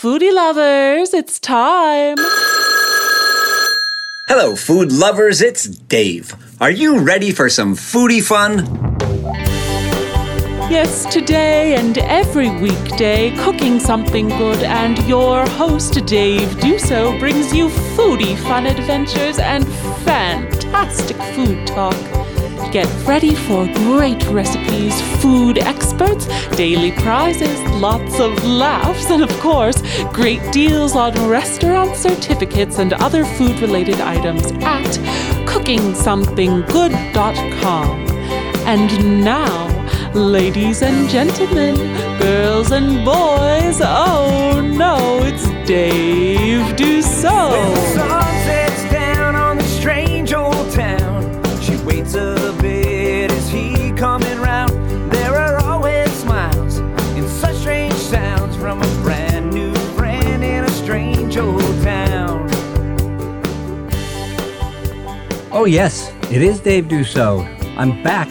Foodie lovers, it's time. Hello, food lovers, it's Dave. Are you ready for some foodie fun? Yes, today and every weekday, cooking something good, and your host, Dave Dussault, brings you foodie fun adventures and fantastic food talk. Get ready for great recipes, food experts, daily prizes, lots of laughs, and of course, great deals on restaurant certificates and other food related items at cookingsomethinggood.com. And now, ladies and gentlemen, girls and boys, oh no, it's Dave Dussault. When the sun sets down on the strange old town, she waits a yes, it is Dave Dussault. I'm back.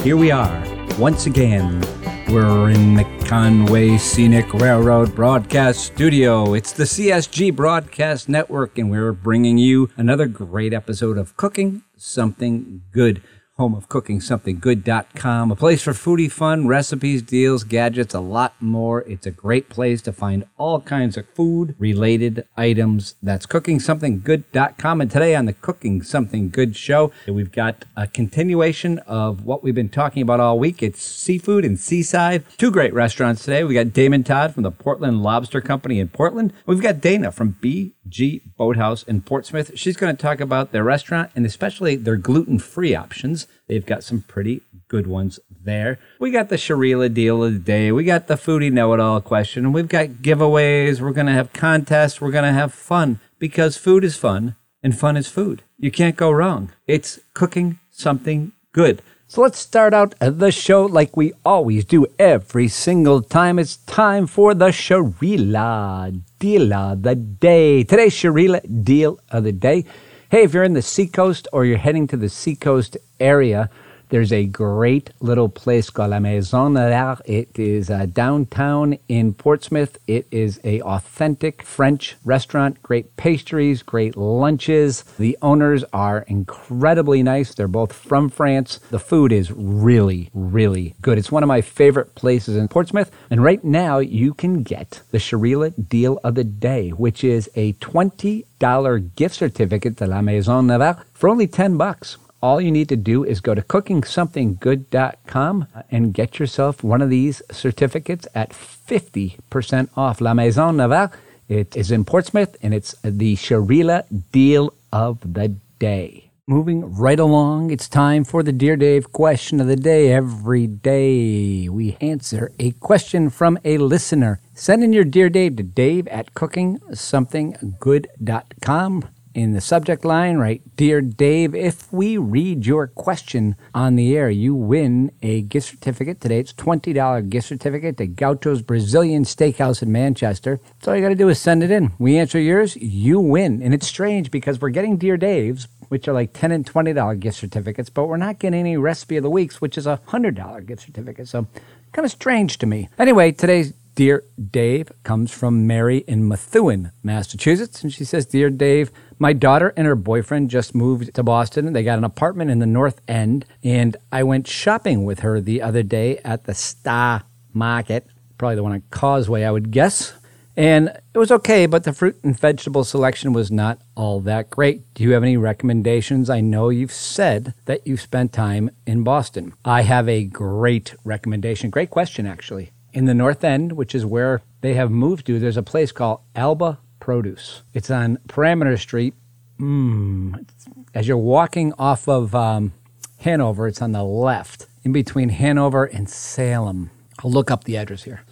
Here we are, once again. We're in the Conway Scenic Railroad Broadcast Studio. It's the CSG Broadcast Network, and we're bringing you another great episode of Cooking Something Good. Home of CookingSomethingGood.com, a place for foodie fun, recipes, deals, gadgets, a lot more. It's a great place to find all kinds of food related items. That's CookingSomethingGood.com. And today on the Cooking Something Good show, we've got a continuation of what we've been talking about all week. It's seafood and seaside. Two great restaurants today. We got Damien Todd from the Portland Lobster Company in Portland. We've got Dana from BG Boathouse in Portsmouth. She's going to talk about their restaurant and especially their gluten free options. They've got some pretty good ones there. We got the Sharila deal of the day. We got the foodie know it all question. We've got giveaways. We're going to have contests. We're going to have fun because food is fun and fun is food. You can't go wrong. It's cooking something good. So let's start out the show like we always do every single time. It's time for the Sharila deal of the day. Today's Sharila deal of the day. Hey, if you're in the seacoast or you're heading to the seacoast area, there's a great little place called La Maison Noire. It is uh, downtown in Portsmouth. It is a authentic French restaurant. Great pastries, great lunches. The owners are incredibly nice. They're both from France. The food is really, really good. It's one of my favorite places in Portsmouth. And right now, you can get the Sharila deal of the day, which is a $20 gift certificate to La Maison Noire for only 10 bucks all you need to do is go to cookingsomethinggood.com and get yourself one of these certificates at 50% off. La Maison Noire. It is in Portsmouth and it's the Sharila deal of the day. Moving right along, it's time for the Dear Dave question of the day. Every day we answer a question from a listener. Send in your Dear Dave to dave at cookingsomethinggood.com in the subject line, write, Dear Dave, if we read your question on the air, you win a gift certificate. Today it's $20 gift certificate to Gaucho's Brazilian Steakhouse in Manchester. So all you got to do is send it in. We answer yours, you win. And it's strange because we're getting Dear Dave's, which are like 10 and $20 gift certificates, but we're not getting any Recipe of the Weeks, which is a $100 gift certificate. So kind of strange to me. Anyway, today's Dear Dave comes from Mary in Methuen, Massachusetts. And she says, Dear Dave, my daughter and her boyfriend just moved to Boston. They got an apartment in the North End. And I went shopping with her the other day at the Star Market, probably the one on Causeway, I would guess. And it was okay, but the fruit and vegetable selection was not all that great. Do you have any recommendations? I know you've said that you've spent time in Boston. I have a great recommendation. Great question, actually in the North End, which is where they have moved to, there's a place called Alba Produce. It's on Parmenter Street. Mm, as you're walking off of um, Hanover, it's on the left, in between Hanover and Salem. I'll look up the address here.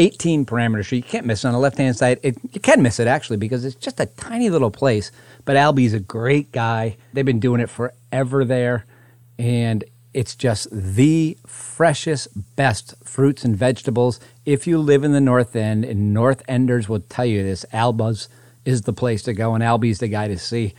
18 Parmenter Street. You can't miss it on the left hand side. It, you can miss it actually because it's just a tiny little place. But Albie's a great guy. They've been doing it forever there. And it's just the freshest, best fruits and vegetables. If you live in the North End, and North Enders will tell you this, Alba's is the place to go, and Albie's the guy to see.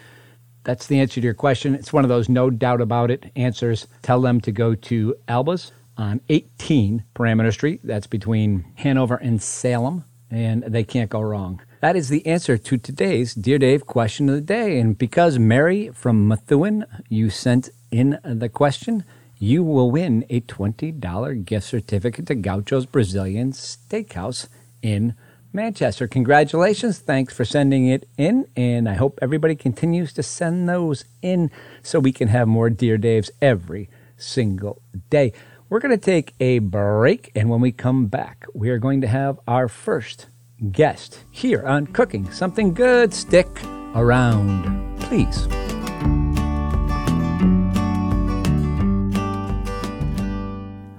That's the answer to your question. It's one of those no doubt about it answers. Tell them to go to Alba's on 18 Parmenter Street. That's between Hanover and Salem. and they can't go wrong. That is the answer to today's Dear Dave question of the day. And because Mary from Methuen, you sent in the question, you will win a $20 gift certificate to Gaucho's Brazilian Steakhouse in Manchester. Congratulations. Thanks for sending it in. And I hope everybody continues to send those in so we can have more Dear Daves every single day. We're going to take a break. And when we come back, we are going to have our first guest here on Cooking Something Good. Stick around, please.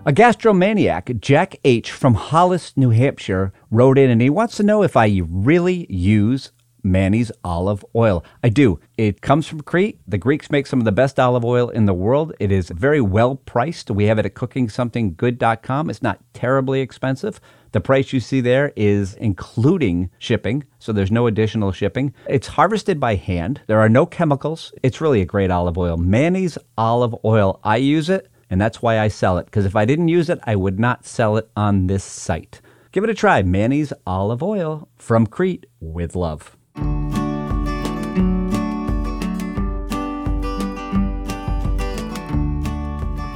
A gastromaniac, Jack H. from Hollis, New Hampshire, wrote in and he wants to know if I really use Manny's olive oil. I do. It comes from Crete. The Greeks make some of the best olive oil in the world. It is very well priced. We have it at cookingsomethinggood.com. It's not terribly expensive. The price you see there is including shipping, so there's no additional shipping. It's harvested by hand. There are no chemicals. It's really a great olive oil. Manny's olive oil. I use it and that's why I sell it. Because if I didn't use it, I would not sell it on this site. Give it a try. Manny's Olive Oil from Crete with love.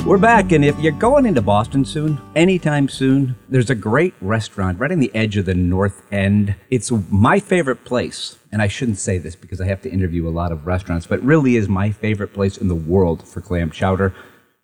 We're back, and if you're going into Boston soon, anytime soon, there's a great restaurant right on the edge of the North End. It's my favorite place, and I shouldn't say this because I have to interview a lot of restaurants, but really is my favorite place in the world for clam chowder.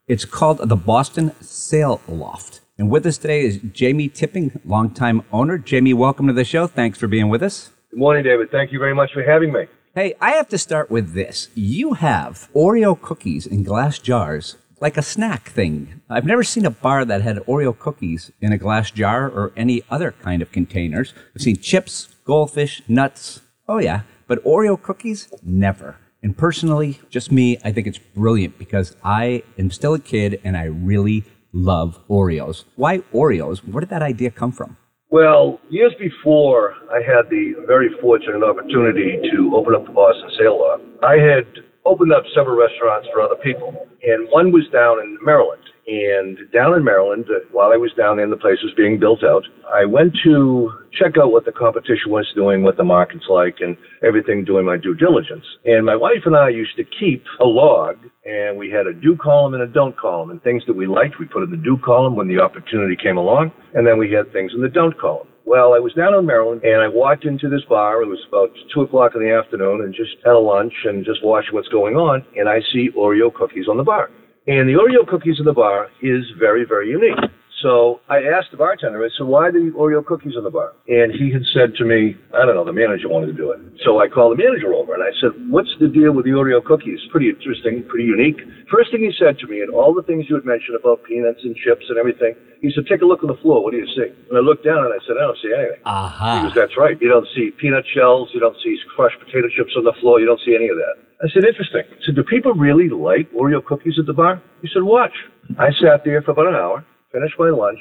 It's called the Boston Sail Loft. And with us today is Jamie Tipping, longtime owner. Jamie, welcome to the show. Thanks for being with us. Good morning, David. Thank you very much for having me. Hey, I have to start with this. You have Oreo cookies in glass jars like a snack thing. I've never seen a bar that had Oreo cookies in a glass jar or any other kind of containers. I've seen chips, goldfish, nuts. Oh, yeah. But Oreo cookies? Never. And personally, just me, I think it's brilliant because I am still a kid and I really love Oreos. Why Oreos? Where did that idea come from? Well, years before, I had the very fortunate opportunity to open up the Boston Sail. I had opened up several restaurants for other people, and one was down in Maryland. And down in Maryland, uh, while I was down there and the place was being built out, I went to check out what the competition was doing, what the market's like, and everything doing my due diligence. And my wife and I used to keep a log, and we had a do column and a don't column. And things that we liked, we put in the do column when the opportunity came along, and then we had things in the don't column. Well, I was down in Maryland and I walked into this bar. It was about two o'clock in the afternoon and just had a lunch and just watched what's going on. And I see Oreo cookies on the bar. And the Oreo cookies in the bar is very, very unique. So I asked the bartender, I said, why the Oreo cookies in the bar? And he had said to me, I don't know, the manager wanted to do it. So I called the manager over and I said, what's the deal with the Oreo cookies? Pretty interesting, pretty unique. First thing he said to me, and all the things you had mentioned about peanuts and chips and everything, he said, take a look on the floor. What do you see? And I looked down and I said, I don't see anything. Aha. He goes, that's right. You don't see peanut shells. You don't see crushed potato chips on the floor. You don't see any of that. I said, interesting. I said, do people really like Oreo cookies at the bar? He said, watch. I sat there for about an hour, finished my lunch.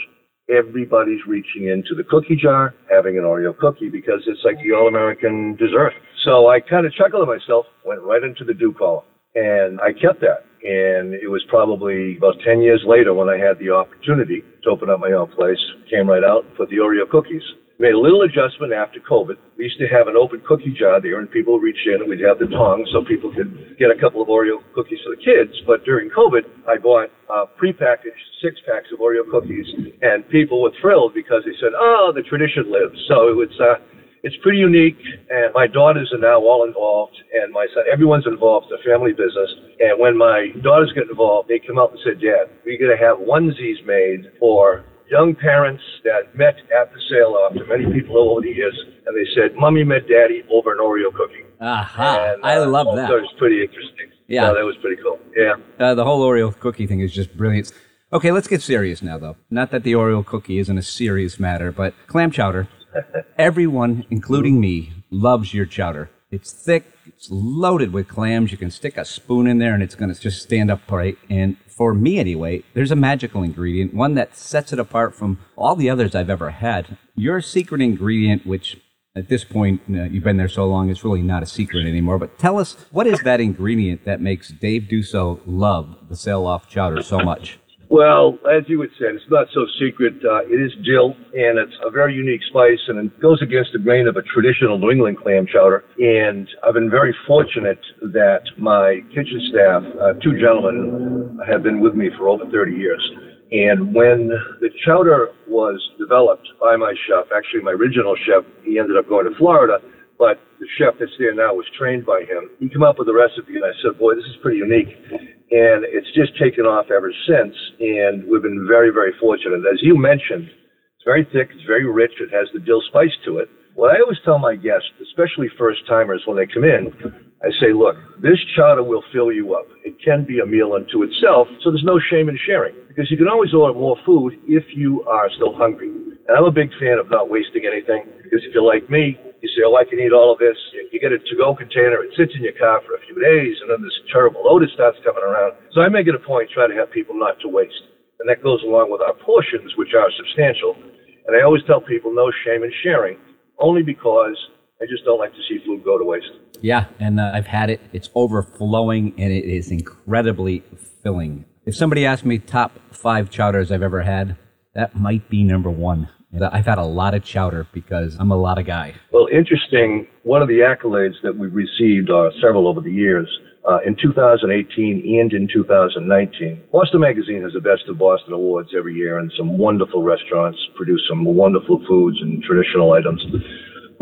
Everybody's reaching into the cookie jar, having an Oreo cookie because it's like the all-American dessert. So I kind of chuckled at myself, went right into the do column, and I kept that. And it was probably about 10 years later when I had the opportunity to open up my own place, came right out and put the Oreo cookies. Made a little adjustment after COVID. We used to have an open cookie jar there, and people would reach in, and we'd have the tongs so people could get a couple of Oreo cookies for the kids. But during COVID, I bought uh, prepackaged six packs of Oreo cookies, and people were thrilled because they said, "Oh, the tradition lives." So it was. Uh, it's pretty unique, and my daughters are now all involved, and my son, everyone's involved. It's a family business, and when my daughters get involved, they come out and say, "Dad, we're going to have onesies made for young parents that met at the sale after many people over the years, and they said, "Mommy met Daddy over an Oreo cookie." Aha. And, I uh, love that. That was pretty interesting. Yeah. That was pretty cool. Yeah. Uh, the whole Oreo cookie thing is just brilliant. Okay, let's get serious now, though. Not that the Oreo cookie isn't a serious matter, but clam chowder. Everyone, including me, loves your chowder. It's thick, it's loaded with clams. You can stick a spoon in there and it's going to just stand upright. And for me, anyway, there's a magical ingredient, one that sets it apart from all the others I've ever had. Your secret ingredient, which at this point, uh, you've been there so long, it's really not a secret anymore. But tell us, what is that ingredient that makes Dave Dussault love the Sail Loft chowder so much? Well, as you would say, it's not so secret. Uh, it is dill, and it's a very unique spice, and it goes against the grain of a traditional New England clam chowder. And I've been very fortunate that my kitchen staff, uh, two gentlemen, have been with me for over 30 years. And when the chowder was developed by my chef, actually my original chef, he ended up going to Florida, but the chef that's there now was trained by him. He came up with the recipe, and I said, "Boy, this is pretty unique." And it's just taken off ever since, and we've been very, very fortunate. As you mentioned, it's very thick, it's very rich, it has the dill spice to it. What I always tell my guests, especially first timers when they come in, I say, look, this chowder will fill you up. It can be a meal unto itself, so there's no shame in sharing because you can always order more food if you are still hungry. And I'm a big fan of not wasting anything because if you're like me, you say, oh, I can eat all of this. You get a to-go container. It sits in your car for a few days, and then this terrible odor starts coming around. So I make it a point try to have people not to waste. And that goes along with our portions, which are substantial. And I always tell people no shame in sharing, only because I just don't like to see food go to waste. Yeah, and uh, I've had it. It's overflowing and it is incredibly filling. If somebody asked me top five chowders I've ever had, that might be number one. I've had a lot of chowder because I'm a lot of guy. Well, interesting. One of the accolades that we've received are several over the years. Uh, in 2018 and in 2019, Boston Magazine has the Best of Boston Awards every year, and some wonderful restaurants produce some wonderful foods and traditional items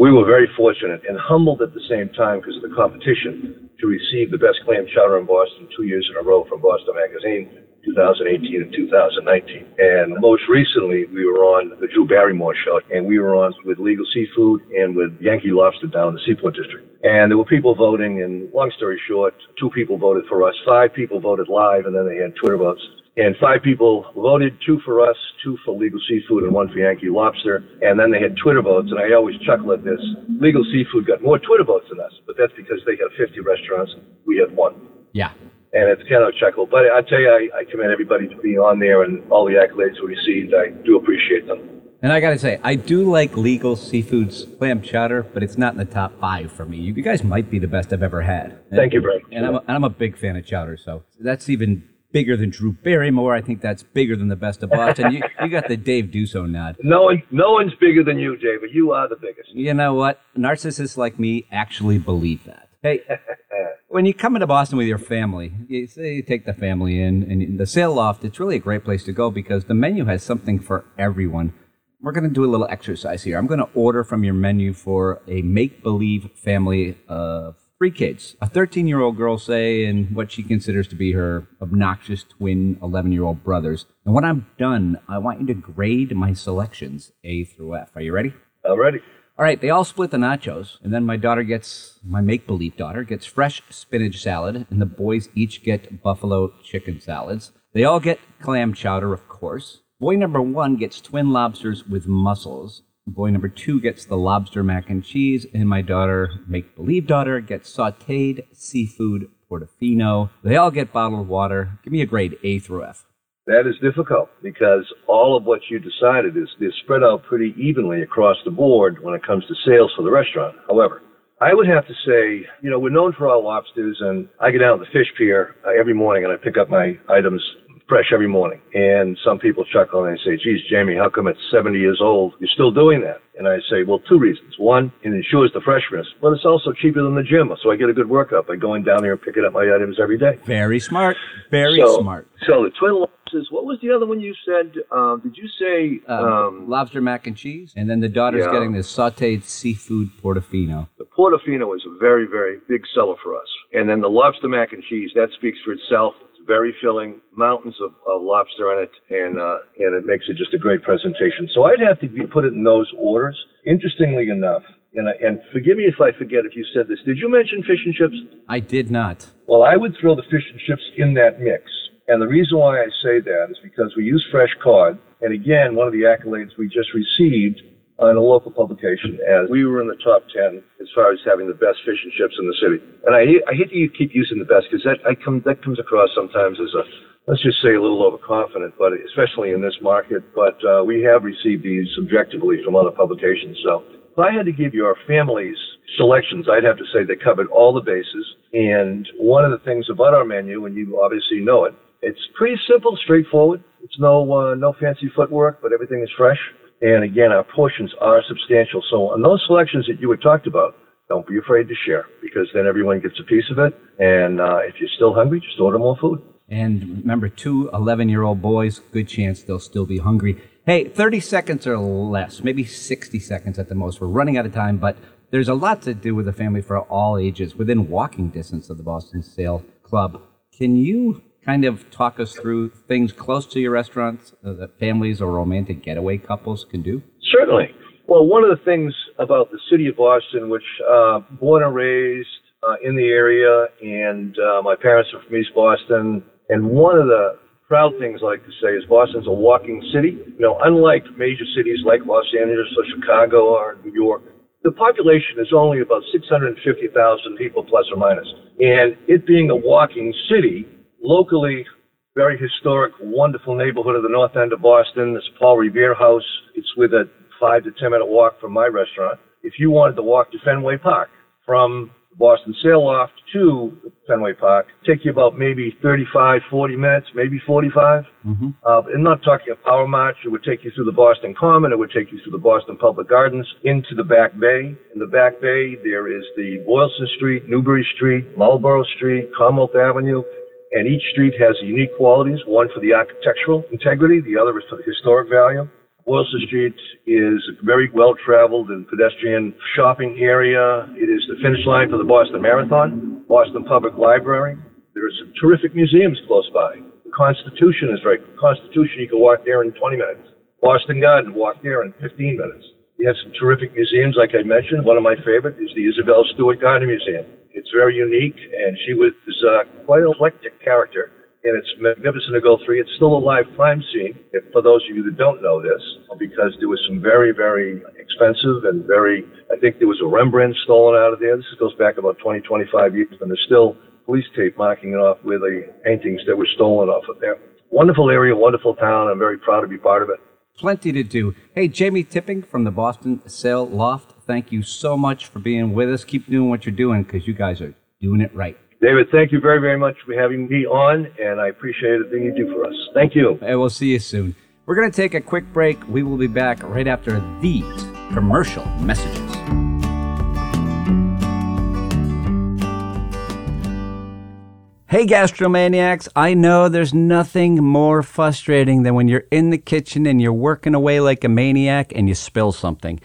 we were very fortunate and humbled at the same time because of the competition to receive the best clam chowder in Boston two years in a row from Boston Magazine, 2018 and 2019. And most recently, we were on the Drew Barrymore show, and we were on with Legal Seafood and with Yankee Lobster down in the Seaport District. And there were people voting, and long story short, two people voted for us, five people voted live, and then they had Twitter votes. And five people voted, two for us, two for Legal Seafood, and one for Yankee Lobster. And then they had Twitter votes, and I always chuckle at this. Legal Seafood got more Twitter votes than us, but that's because they had 50 restaurants. We had one. Yeah. And it's kind of a chuckle. But I tell you, I, I commend everybody to be on there and all the accolades we received. I do appreciate them. And I got to say, I do like Legal Seafood's clam chowder, but it's not in the top five for me. You guys might be the best I've ever had. Thank you, Brent. And I'm a, and I'm a big fan of chowder, so that's even bigger than Drew Barrymore. I think that's bigger than the best of Boston. you, you got the Dave Dussault nod. No one, no one's bigger than you, Dave, but you are the biggest. You know what? Narcissists like me actually believe that. Hey, when you come into Boston with your family, you say you take the family in, and the sail loft, it's really a great place to go because the menu has something for everyone. We're going to do a little exercise here. I'm going to order from your menu for a make believe family of three kids a 13 year old girl, say, and what she considers to be her obnoxious twin 11 year old brothers. And when I'm done, I want you to grade my selections A through F. Are you ready? I'm ready. All right, they all split the nachos, and then my daughter gets, my make believe daughter gets fresh spinach salad, and the boys each get buffalo chicken salads. They all get clam chowder, of course. Boy number one gets twin lobsters with mussels, Boy number two gets the lobster mac and cheese, and my daughter, make believe daughter, gets sauteed seafood portofino. They all get bottled water. Give me a grade A through F. That is difficult because all of what you decided is, is spread out pretty evenly across the board when it comes to sales for the restaurant. However, I would have to say, you know, we're known for our lobsters, and I get out to the fish pier uh, every morning and I pick up my items fresh every morning. And some people chuckle and they say, geez, Jamie, how come at 70 years old you're still doing that? And I say, well, two reasons. One, it ensures the freshness, but it's also cheaper than the gym. So I get a good workout by going down there and picking up my items every day. Very smart. Very so, smart. So the twin lobsters, what was the other one you said? Um, did you say um, um, lobster mac and cheese? And then the daughter's yeah. getting the sauteed seafood portofino. The portofino is a very, very big seller for us. And then the lobster mac and cheese, that speaks for itself It's very filling, mountains of, of lobster in it, and uh, and it makes it just a great presentation. So I'd have to be, put it in those orders. Interestingly enough, and, I, and forgive me if I forget if you said this. Did you mention fish and chips? I did not. Well, I would throw the fish and chips in that mix. And the reason why I say that is because we use fresh cod. And again, one of the accolades we just received on a local publication as we were in the top 10 as far as having the best fish and chips in the city. And I, I hate to keep using the best because that, come, that comes across sometimes as a, let's just say a little overconfident, but especially in this market. But uh, we have received these subjectively from other publications. So if I had to give your family's selections, I'd have to say they covered all the bases. And one of the things about our menu, and you obviously know it, It's pretty simple, straightforward. It's no uh, no fancy footwork, but everything is fresh. And again, our portions are substantial. So on those selections that you had talked about, don't be afraid to share because then everyone gets a piece of it. And uh, if you're still hungry, just order more food. And remember, two 11 year old boys, good chance they'll still be hungry. Hey, 30 seconds or less, maybe 60 seconds at the most. We're running out of time, but there's a lot to do with the family for all ages within walking distance of the Boston Sail Club. Can you kind of talk us through things close to your restaurants uh, that families or romantic getaway couples can do? Certainly. Well, one of the things about the city of Boston, which uh, born and raised uh, in the area, and uh, my parents are from East Boston, and one of the proud things I like to say is Boston's a walking city. You know, unlike major cities like Los Angeles or Chicago or New York, the population is only about 650,000 people plus or minus. And it being a walking city, locally very historic, wonderful neighborhood of the north end of Boston. It's Paul Revere House. It's with a five to ten minute walk from my restaurant. If you wanted to walk to Fenway Park from Boston Sail Loft to Fenway Park, take you about maybe 35, 40 minutes, maybe 45. Mm-hmm. Uh, and not talking a power march. It would take you through the Boston Common. It would take you through the Boston Public Gardens into the Back Bay. In the Back Bay, there is the Boylston Street, Newbury Street, Marlborough Street, Commonwealth Avenue, and each street has unique qualities, one for the architectural integrity, the other is for the historic value. Boylston Street is a very well traveled and pedestrian shopping area. It is the finish line for the Boston Marathon, Boston Public Library. There are some terrific museums close by. The Constitution is right. The Constitution, you can walk there in 20 minutes. Boston Garden, walk there in 15 minutes. You have some terrific museums, like I mentioned. One of my favorite is the Isabel Stewart Gardner Museum. It's very unique, and she was uh, quite an eclectic character. And it's magnificent to go through. It's still a live crime scene, if, for those of you that don't know this, because there was some very, very expensive and very, I think there was a Rembrandt stolen out of there. This goes back about 20, 25 years, and there's still police tape marking it off where the paintings that were stolen off of there. Wonderful area, wonderful town. I'm very proud to be part of it. Plenty to do. Hey, Jamie Tipping from the Boston Sail Loft, thank you so much for being with us. Keep doing what you're doing because you guys are doing it right. David, thank you very, very much for having me on, and I appreciate everything you do for us. Thank you. And we'll see you soon. We're going to take a quick break. We will be back right after these commercial messages. Hey, gastromaniacs, I know there's nothing more frustrating than when you're in the kitchen and you're working away like a maniac and you spill something.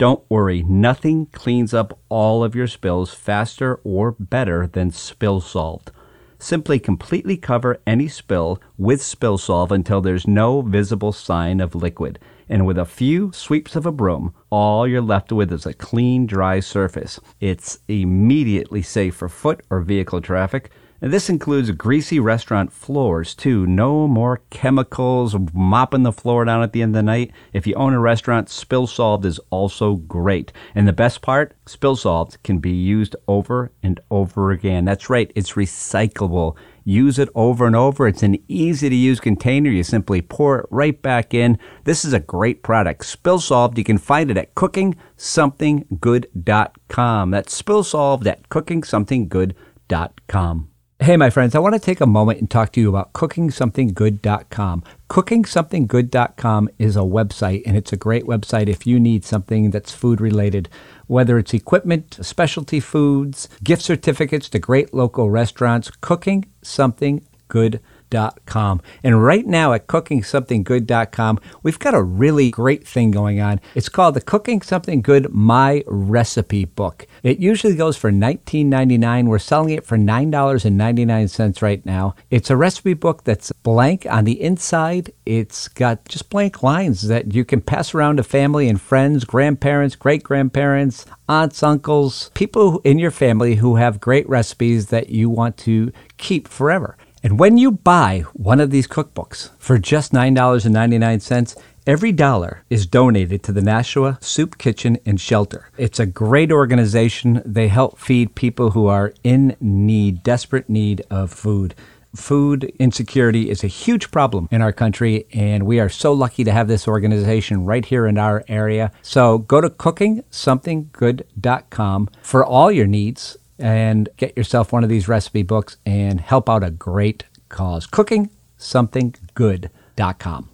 Don't worry, nothing cleans up all of your spills faster or better than Spill Solved. Simply completely cover any spill with Spill Solve until there's no visible sign of liquid. And with a few sweeps of a broom, all you're left with is a clean, dry surface. It's immediately safe for foot or vehicle traffic and this includes greasy restaurant floors, too. No more chemicals mopping the floor down at the end of the night. If you own a restaurant, Spill Solved is also great. And the best part, Spill Solved can be used over and over again. That's right, it's recyclable. Use it over and over. It's an easy to use container. You simply pour it right back in. This is a great product. Spill Solved, you can find it at cookingsomethinggood.com. That's Spill Solved at cookingsomethinggood.com. Hey, my friends, I want to take a moment and talk to you about cookingsomethinggood.com. Cookingsomethinggood.com is a website, and it's a great website if you need something that's food related, whether it's equipment, specialty foods, gift certificates to great local restaurants. Cookingsomethinggood.com cookingsomethinggood.com. And right now at cookingsomethinggood.com, we've got a really great thing going on. It's called the Cooking Something Good My Recipe Book. It usually goes for $19.99. We're selling it for $9.99 right now. It's a recipe book that's blank on the inside. It's got just blank lines that you can pass around to family and friends, grandparents, great grandparents, aunts, uncles, people in your family who have great recipes that you want to keep forever. And when you buy one of these cookbooks for just $9.99, every dollar is donated to the Nashua Soup Kitchen and Shelter. It's a great organization. They help feed people who are in need, desperate need of food. Food insecurity is a huge problem in our country, and we are so lucky to have this organization right here in our area. So go to cookingsomethinggood.com for all your needs and get yourself one of these recipe books and help out a great cause. Cooking cookingSomethingGood.com.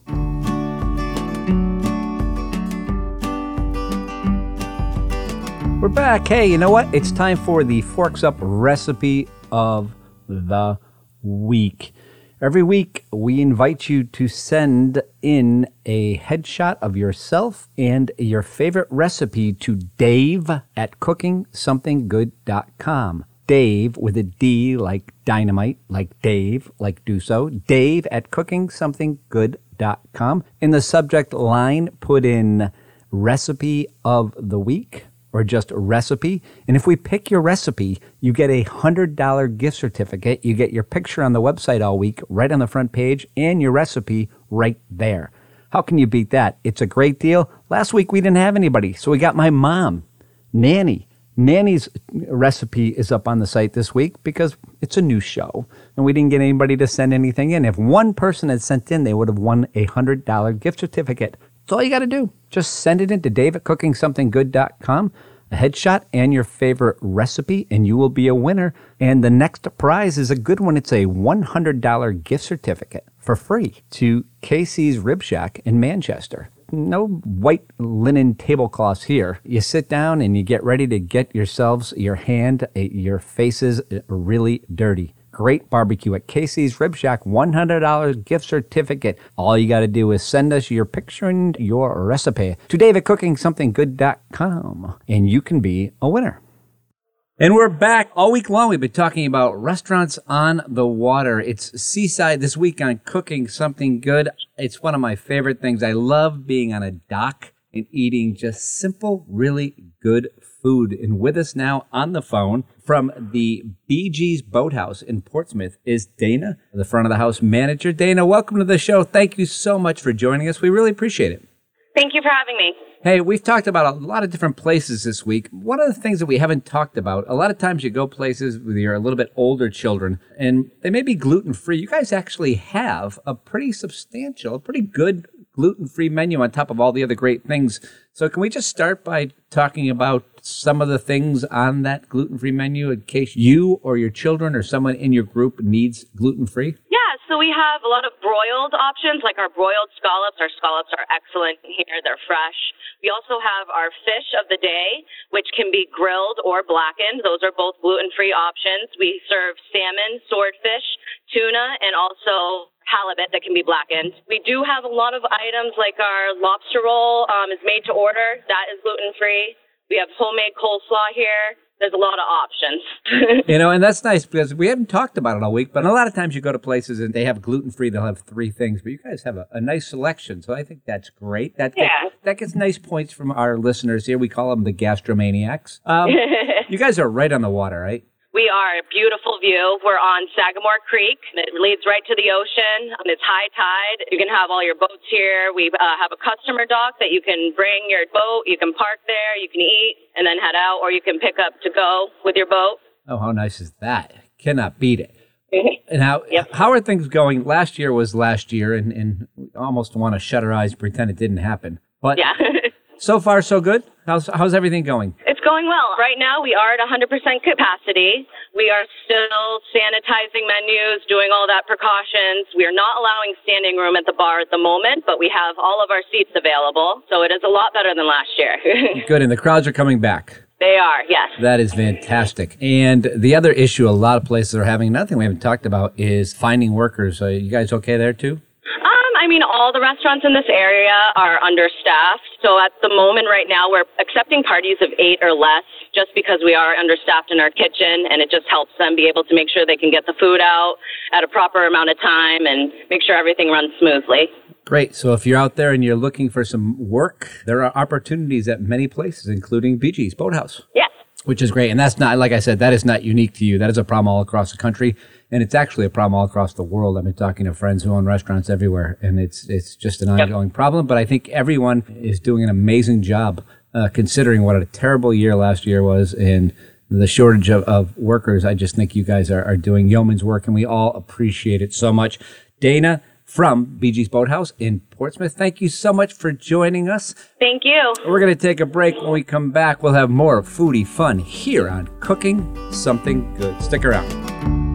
We're back. Hey, you know what? It's time for the Forks Up recipe of the week. Every week, we invite you to send in a headshot of yourself and your favorite recipe to Dave at cookingsomethinggood.com. Dave with a D like dynamite, like Dave, like do so. Dave at cookingsomethinggood.com. In the subject line, put in recipe of the week or just a recipe. And if we pick your recipe, you get a $100 gift certificate. You get your picture on the website all week, right on the front page, and your recipe right there. How can you beat that? It's a great deal. Last week we didn't have anybody, so we got my mom, Nanny. Nanny's recipe is up on the site this week because it's a new show and we didn't get anybody to send anything in. If one person had sent in, they would have won a $100 gift certificate. That's all you got to do. Just send it in to davidcookingsomethinggood.com, a headshot and your favorite recipe, and you will be a winner. And the next prize is a good one. It's a $100 gift certificate for free to Casey's Rib Shack in Manchester. No white linen tablecloths here. You sit down and you get ready to get yourselves, your hand, eh, your faces eh, really dirty great barbecue at Casey's Rib Shack, $100 gift certificate. All you got to do is send us your picture and your recipe to davidcookingsomethinggood.com and you can be a winner. And we're back all week long. We've been talking about restaurants on the water. It's seaside this week on cooking something good. It's one of my favorite things. I love being on a dock and eating just simple, really good food. And with us now on the phone from the BG's Boathouse in Portsmouth is Dana, the front of the house manager. Dana, welcome to the show. Thank you so much for joining us. We really appreciate it. Thank you for having me. Hey, we've talked about a lot of different places this week. One of the things that we haven't talked about, a lot of times you go places with your a little bit older children and they may be gluten free. You guys actually have a pretty substantial, pretty good gluten free menu on top of all the other great things. So, can we just start by talking about some of the things on that gluten free menu in case you or your children or someone in your group needs gluten free? Yeah, so we have a lot of broiled options, like our broiled scallops. Our scallops are excellent here, they're fresh. We also have our fish of the day, which can be grilled or blackened. Those are both gluten free options. We serve salmon, swordfish, tuna, and also halibut that can be blackened. We do have a lot of items like our lobster roll um, is made to order. That is gluten free. We have homemade coleslaw here. There's a lot of options. you know, and that's nice because we haven't talked about it all week, but a lot of times you go to places and they have gluten free, they'll have three things, but you guys have a, a nice selection. So I think that's great. That, Yeah. that, that gets nice points from our listeners here. We call them the gastromaniacs. Um, you guys are right on the water, right? We are a beautiful view. We're on Sagamore Creek. It leads right to the ocean. It's high tide. You can have all your boats here. We uh, have a customer dock that you can bring your boat. You can park there. You can eat and then head out, or you can pick up to go with your boat. Oh, how nice is that? Cannot beat it. And how Yep. how are things going? Last year was last year, and, and we almost want to shut our eyes, pretend it didn't happen. But Yeah. so far, so good. How's how's everything going? It's going well. Right now, we are at 100% capacity. We are still sanitizing menus, doing all that precautions. We are not allowing standing room at the bar at the moment, but we have all of our seats available. So it is a lot better than last year. Good, and the crowds are coming back. they are, yes. That is fantastic. And the other issue a lot of places are having, nothing we haven't talked about, is finding workers. Are you guys okay there too? Um, I mean, all the restaurants in this area are understaffed. So at the moment right now, we're accepting parties of eight or less just because we are understaffed in our kitchen and it just helps them be able to make sure they can get the food out at a proper amount of time and make sure everything runs smoothly. Great. So if you're out there and you're looking for some work, there are opportunities at many places, including BG's Boathouse. Yes. which is great. And that's not, like I said, that is not unique to you. That is a problem all across the country. And it's actually a problem all across the world. I've been talking to friends who own restaurants everywhere, and it's, it's just an ongoing problem. But I think everyone is doing an amazing job, uh, considering what a terrible year last year was and the shortage of, of workers. I just think you guys are, are doing yeoman's work, and we all appreciate it so much. Dana from BG's Boathouse in Portsmouth, thank you so much for joining us. Thank you. We're going to take a break. When we come back, we'll have more foodie fun here on Cooking Something Good. Stick around.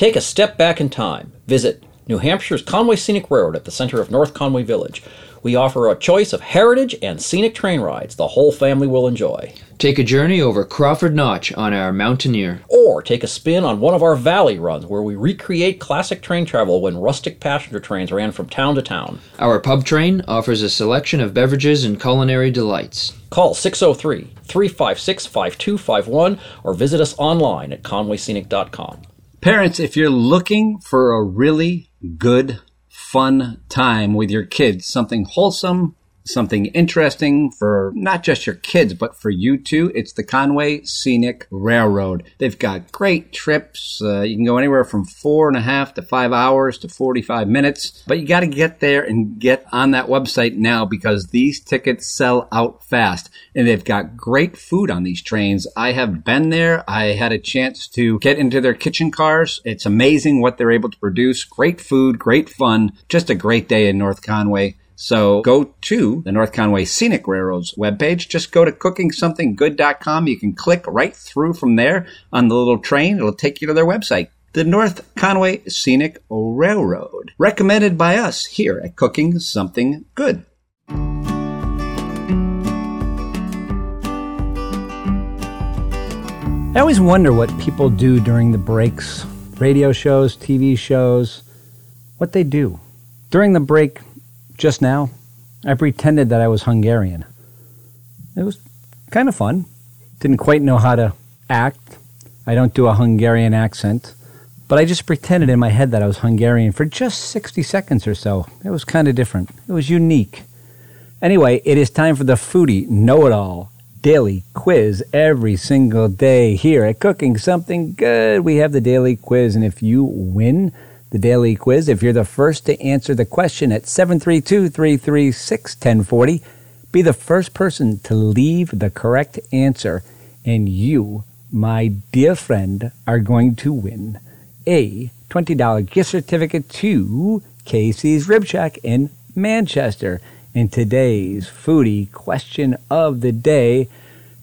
Take a step back in time. Visit New Hampshire's Conway Scenic Railroad at the center of North Conway Village. We offer a choice of heritage and scenic train rides the whole family will enjoy. Take a journey over Crawford Notch on our Mountaineer. Or take a spin on one of our valley runs where we recreate classic train travel when rustic passenger trains ran from town to town. Our pub train offers a selection of beverages and culinary delights. Call 603 356 5251 or visit us online at conwayscenic.com. Parents, if you're looking for a really good, fun time with your kids, something wholesome, something interesting for not just your kids, but for you too. It's the Conway Scenic Railroad. They've got great trips. Uh, you can go anywhere from four and a half to five hours to 45 minutes, but you got to get there and get on that website now because these tickets sell out fast and they've got great food on these trains. I have been there. I had a chance to get into their kitchen cars. It's amazing what they're able to produce. Great food, great fun, just a great day in North Conway. So go to the North Conway Scenic Railroad's webpage. Just go to cookingsomethinggood.com. You can click right through from there on the little train. It'll take you to their website. The North Conway Scenic Railroad. Recommended by us here at Cooking Something Good. I always wonder what people do during the breaks radio shows, TV shows, what they do. During the break, just now, I pretended that I was Hungarian. It was kind of fun. Didn't quite know how to act. I don't do a Hungarian accent, but I just pretended in my head that I was Hungarian for just 60 seconds or so. It was kind of different. It was unique. Anyway, it is time for the Foodie Know It All daily quiz every single day here at Cooking Something Good. We have the daily quiz, and if you win the daily quiz, if you're the first to answer the question at 732 336 1040, be the first person to leave the correct answer, and you, my dear friend, are going to win a $20 gift certificate to Casey's Rib Shack in Manchester. In today's foodie question of the day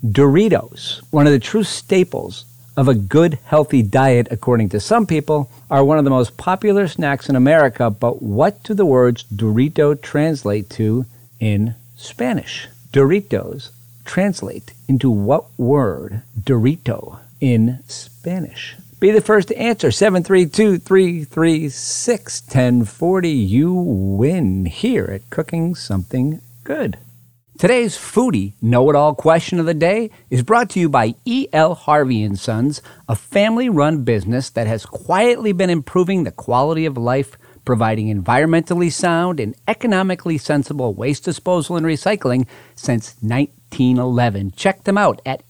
Doritos, one of the true staples of a good, healthy diet, according to some people, are one of the most popular snacks in America. But what do the words Dorito translate to in Spanish? Doritos translate into what word? Dorito in Spanish. Be the first to answer 732 336 1040. You win here at Cooking Something Good. Today's foodie know-it-all question of the day is brought to you by E.L. Harvey and Sons, a family-run business that has quietly been improving the quality of life, providing environmentally sound and economically sensible waste disposal and recycling since 1911. Check them out at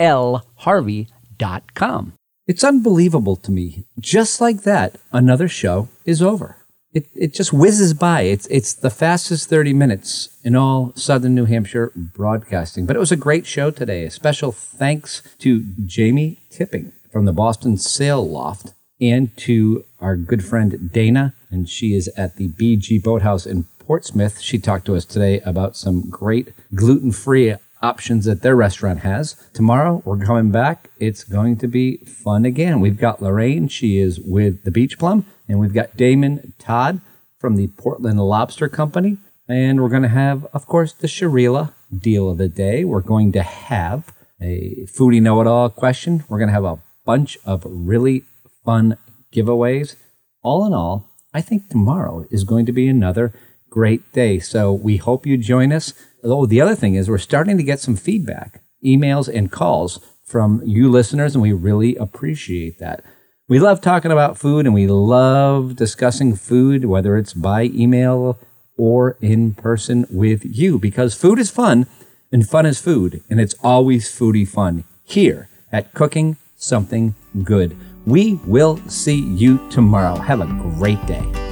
elharvey.com. It's unbelievable to me. Just like that, another show is over. It, it just whizzes by. It's, it's the fastest 30 minutes in all Southern New Hampshire broadcasting. But it was a great show today. A special thanks to Jamie Tipping from the Boston Sail Loft and to our good friend Dana. And she is at the BG Boathouse in Portsmouth. She talked to us today about some great gluten free options that their restaurant has. Tomorrow, we're coming back. It's going to be fun again. We've got Lorraine. She is with the Beach Plum. And we've got Damien Todd from the Portland Lobster Company. And we're going to have, of course, the Sharila deal of the day. We're going to have a foodie know it all question. We're going to have a bunch of really fun giveaways. All in all, I think tomorrow is going to be another great day. So we hope you join us. Oh, the other thing is we're starting to get some feedback, emails and calls from you listeners, and we really appreciate that. We love talking about food and we love discussing food, whether it's by email or in person with you, because food is fun and fun is food, and it's always foodie fun here at Cooking Something Good. We will see you tomorrow. Have a great day.